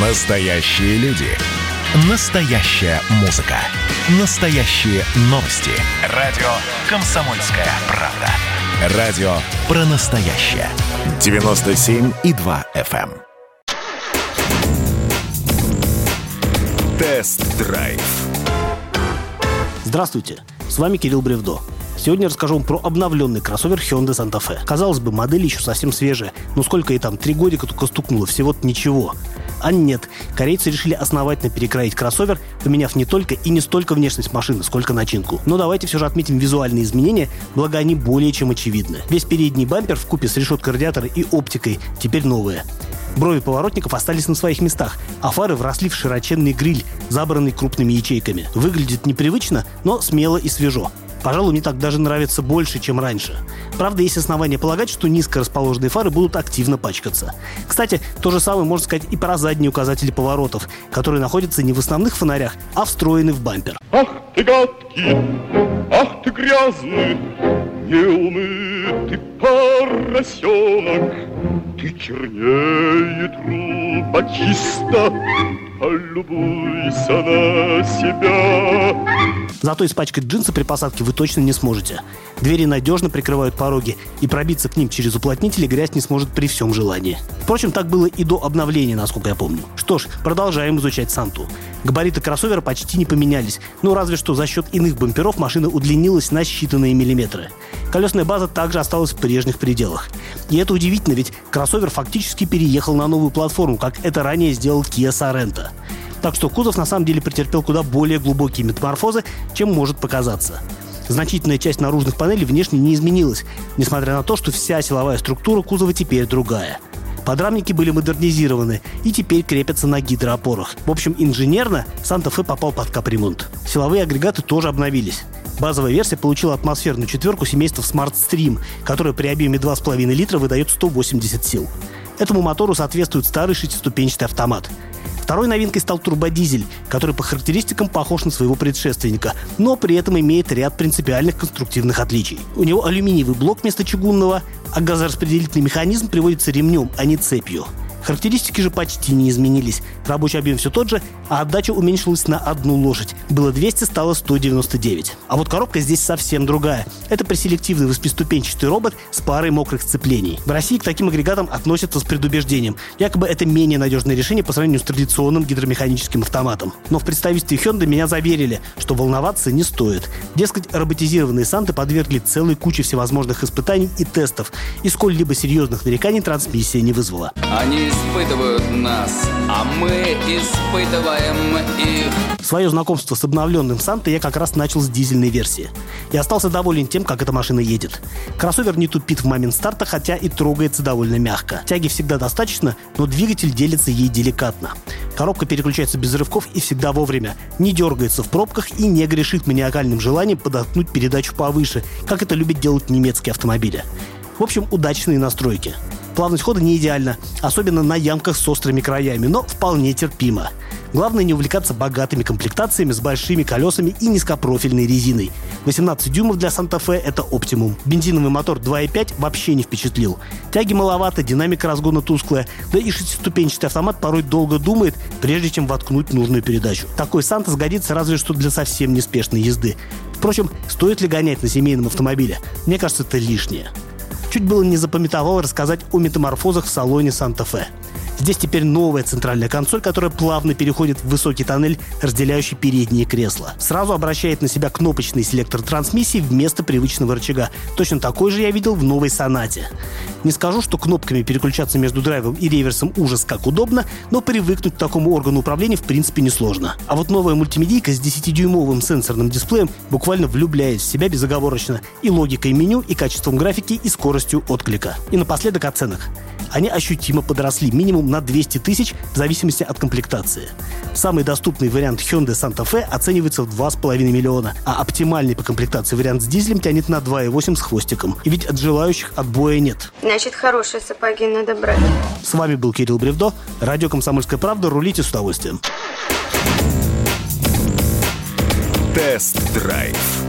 Настоящие люди. Настоящая музыка. Настоящие новости. Радио «Комсомольская правда». Радио про настоящее. 97,2 FM. эм. Тест-драйв. Здравствуйте, с вами Кирилл Бревдо. Сегодня расскажу вам про обновленный кроссовер Hyundai Santa Fe. Казалось бы, модель еще совсем свежая, но сколько ей там, три годика только стукнуло, всего-то ничего. А нет, корейцы решили основательно перекроить кроссовер, поменяв не только и не столько внешность машины, сколько начинку. Но давайте все же отметим визуальные изменения, благо они более чем очевидны. Весь передний бампер в купе с решеткой радиатора и оптикой теперь новые. Брови поворотников остались на своих местах, а фары вросли в широченный гриль, забранный крупными ячейками. Выглядит непривычно, но смело и свежо. Пожалуй, мне так даже нравится больше, чем раньше. Правда, есть основания полагать, что низко расположенные фары будут активно пачкаться. Кстати, то же самое можно сказать и про задние указатели поворотов, которые находятся не в основных фонарях, а встроены в бампер. Ах ты гадкий, ах ты грязный, неумытый поросенок. Ты чернее трубочиста, полюбуйся на себя. Зато испачкать джинсы при посадке вы точно не сможете. Двери надежно прикрывают пороги, и пробиться к ним через уплотнители грязь не сможет при всем желании. Впрочем, так было и до обновления, насколько я помню. Что ж, продолжаем изучать Санту. Габариты кроссовера почти не поменялись, ну разве что за счет иных бамперов машина удлинилась на считанные миллиметры. Колесная база также осталась в прежних пределах. И это удивительно, ведь кроссовер фактически переехал на новую платформу, как это ранее сделал Kia Sorento. Так что кузов на самом деле претерпел куда более глубокие метаморфозы, чем может показаться. Значительная часть наружных панелей внешне не изменилась, несмотря на то, что вся силовая структура кузова теперь другая. Подрамники были модернизированы и теперь крепятся на гидроопорах. В общем, инженерно Санта-Фе попал под капремонт. Силовые агрегаты тоже обновились. Базовая версия получила атмосферную четверку семейства Smart Stream, которая при объеме 2,5 литра выдает 180 сил. Этому мотору соответствует старый шестиступенчатый автомат. Второй новинкой стал турбодизель, который по характеристикам похож на своего предшественника, но при этом имеет ряд принципиальных конструктивных отличий. У него алюминиевый блок вместо чугунного, а газораспределительный механизм приводится ремнем, а не цепью. Характеристики же почти не изменились. Рабочий объем все тот же, а отдача уменьшилась на одну лошадь. Было 200, стало 199. А вот коробка здесь совсем другая. Это преселективный восьмиступенчатый робот с парой мокрых сцеплений. В России к таким агрегатам относятся с предубеждением. Якобы это менее надежное решение по сравнению с традиционным гидромеханическим автоматом. Но в представительстве Hyundai меня заверили, что волноваться не стоит. Дескать, роботизированные Санты подвергли целой куче всевозможных испытаний и тестов, и сколь-либо серьезных нареканий трансмиссия не вызвала. Они испытывают нас, а мы испытываем их. Свое знакомство с обновленным Санта я как раз начал с дизельной версии. И остался доволен тем, как эта машина едет. Кроссовер не тупит в момент старта, хотя и трогается довольно мягко. Тяги всегда достаточно, но двигатель делится ей деликатно. Коробка переключается без рывков и всегда вовремя. Не дергается в пробках и не грешит маниакальным желанием подоткнуть передачу повыше, как это любят делать немецкие автомобили. В общем, удачные настройки. Плавность хода не идеальна, особенно на ямках с острыми краями, но вполне терпимо. Главное не увлекаться богатыми комплектациями с большими колесами и низкопрофильной резиной. 18 дюймов для Санта-Фе – это оптимум. Бензиновый мотор 2.5 вообще не впечатлил. Тяги маловато, динамика разгона тусклая, да и шестиступенчатый автомат порой долго думает, прежде чем воткнуть нужную передачу. Такой Санта сгодится разве что для совсем неспешной езды. Впрочем, стоит ли гонять на семейном автомобиле? Мне кажется, это лишнее. Чуть было не запамятовал рассказать о метаморфозах в салоне Санта-Фе. Здесь теперь новая центральная консоль, которая плавно переходит в высокий тоннель, разделяющий передние кресла. Сразу обращает на себя кнопочный селектор трансмиссии вместо привычного рычага. Точно такой же я видел в новой Сонате. Не скажу, что кнопками переключаться между драйвом и реверсом ужас как удобно, но привыкнуть к такому органу управления в принципе несложно. А вот новая мультимедийка с 10-дюймовым сенсорным дисплеем буквально влюбляет в себя безоговорочно и логикой меню, и качеством графики, и скоростью отклика. И напоследок о ценах они ощутимо подросли, минимум на 200 тысяч в зависимости от комплектации. Самый доступный вариант Hyundai Santa Fe оценивается в 2,5 миллиона, а оптимальный по комплектации вариант с дизелем тянет на 2,8 с хвостиком. И ведь от желающих отбоя нет. Значит, хорошие сапоги надо брать. С вами был Кирилл Бревдо, радио «Комсомольская правда». Рулите с удовольствием. Тест-драйв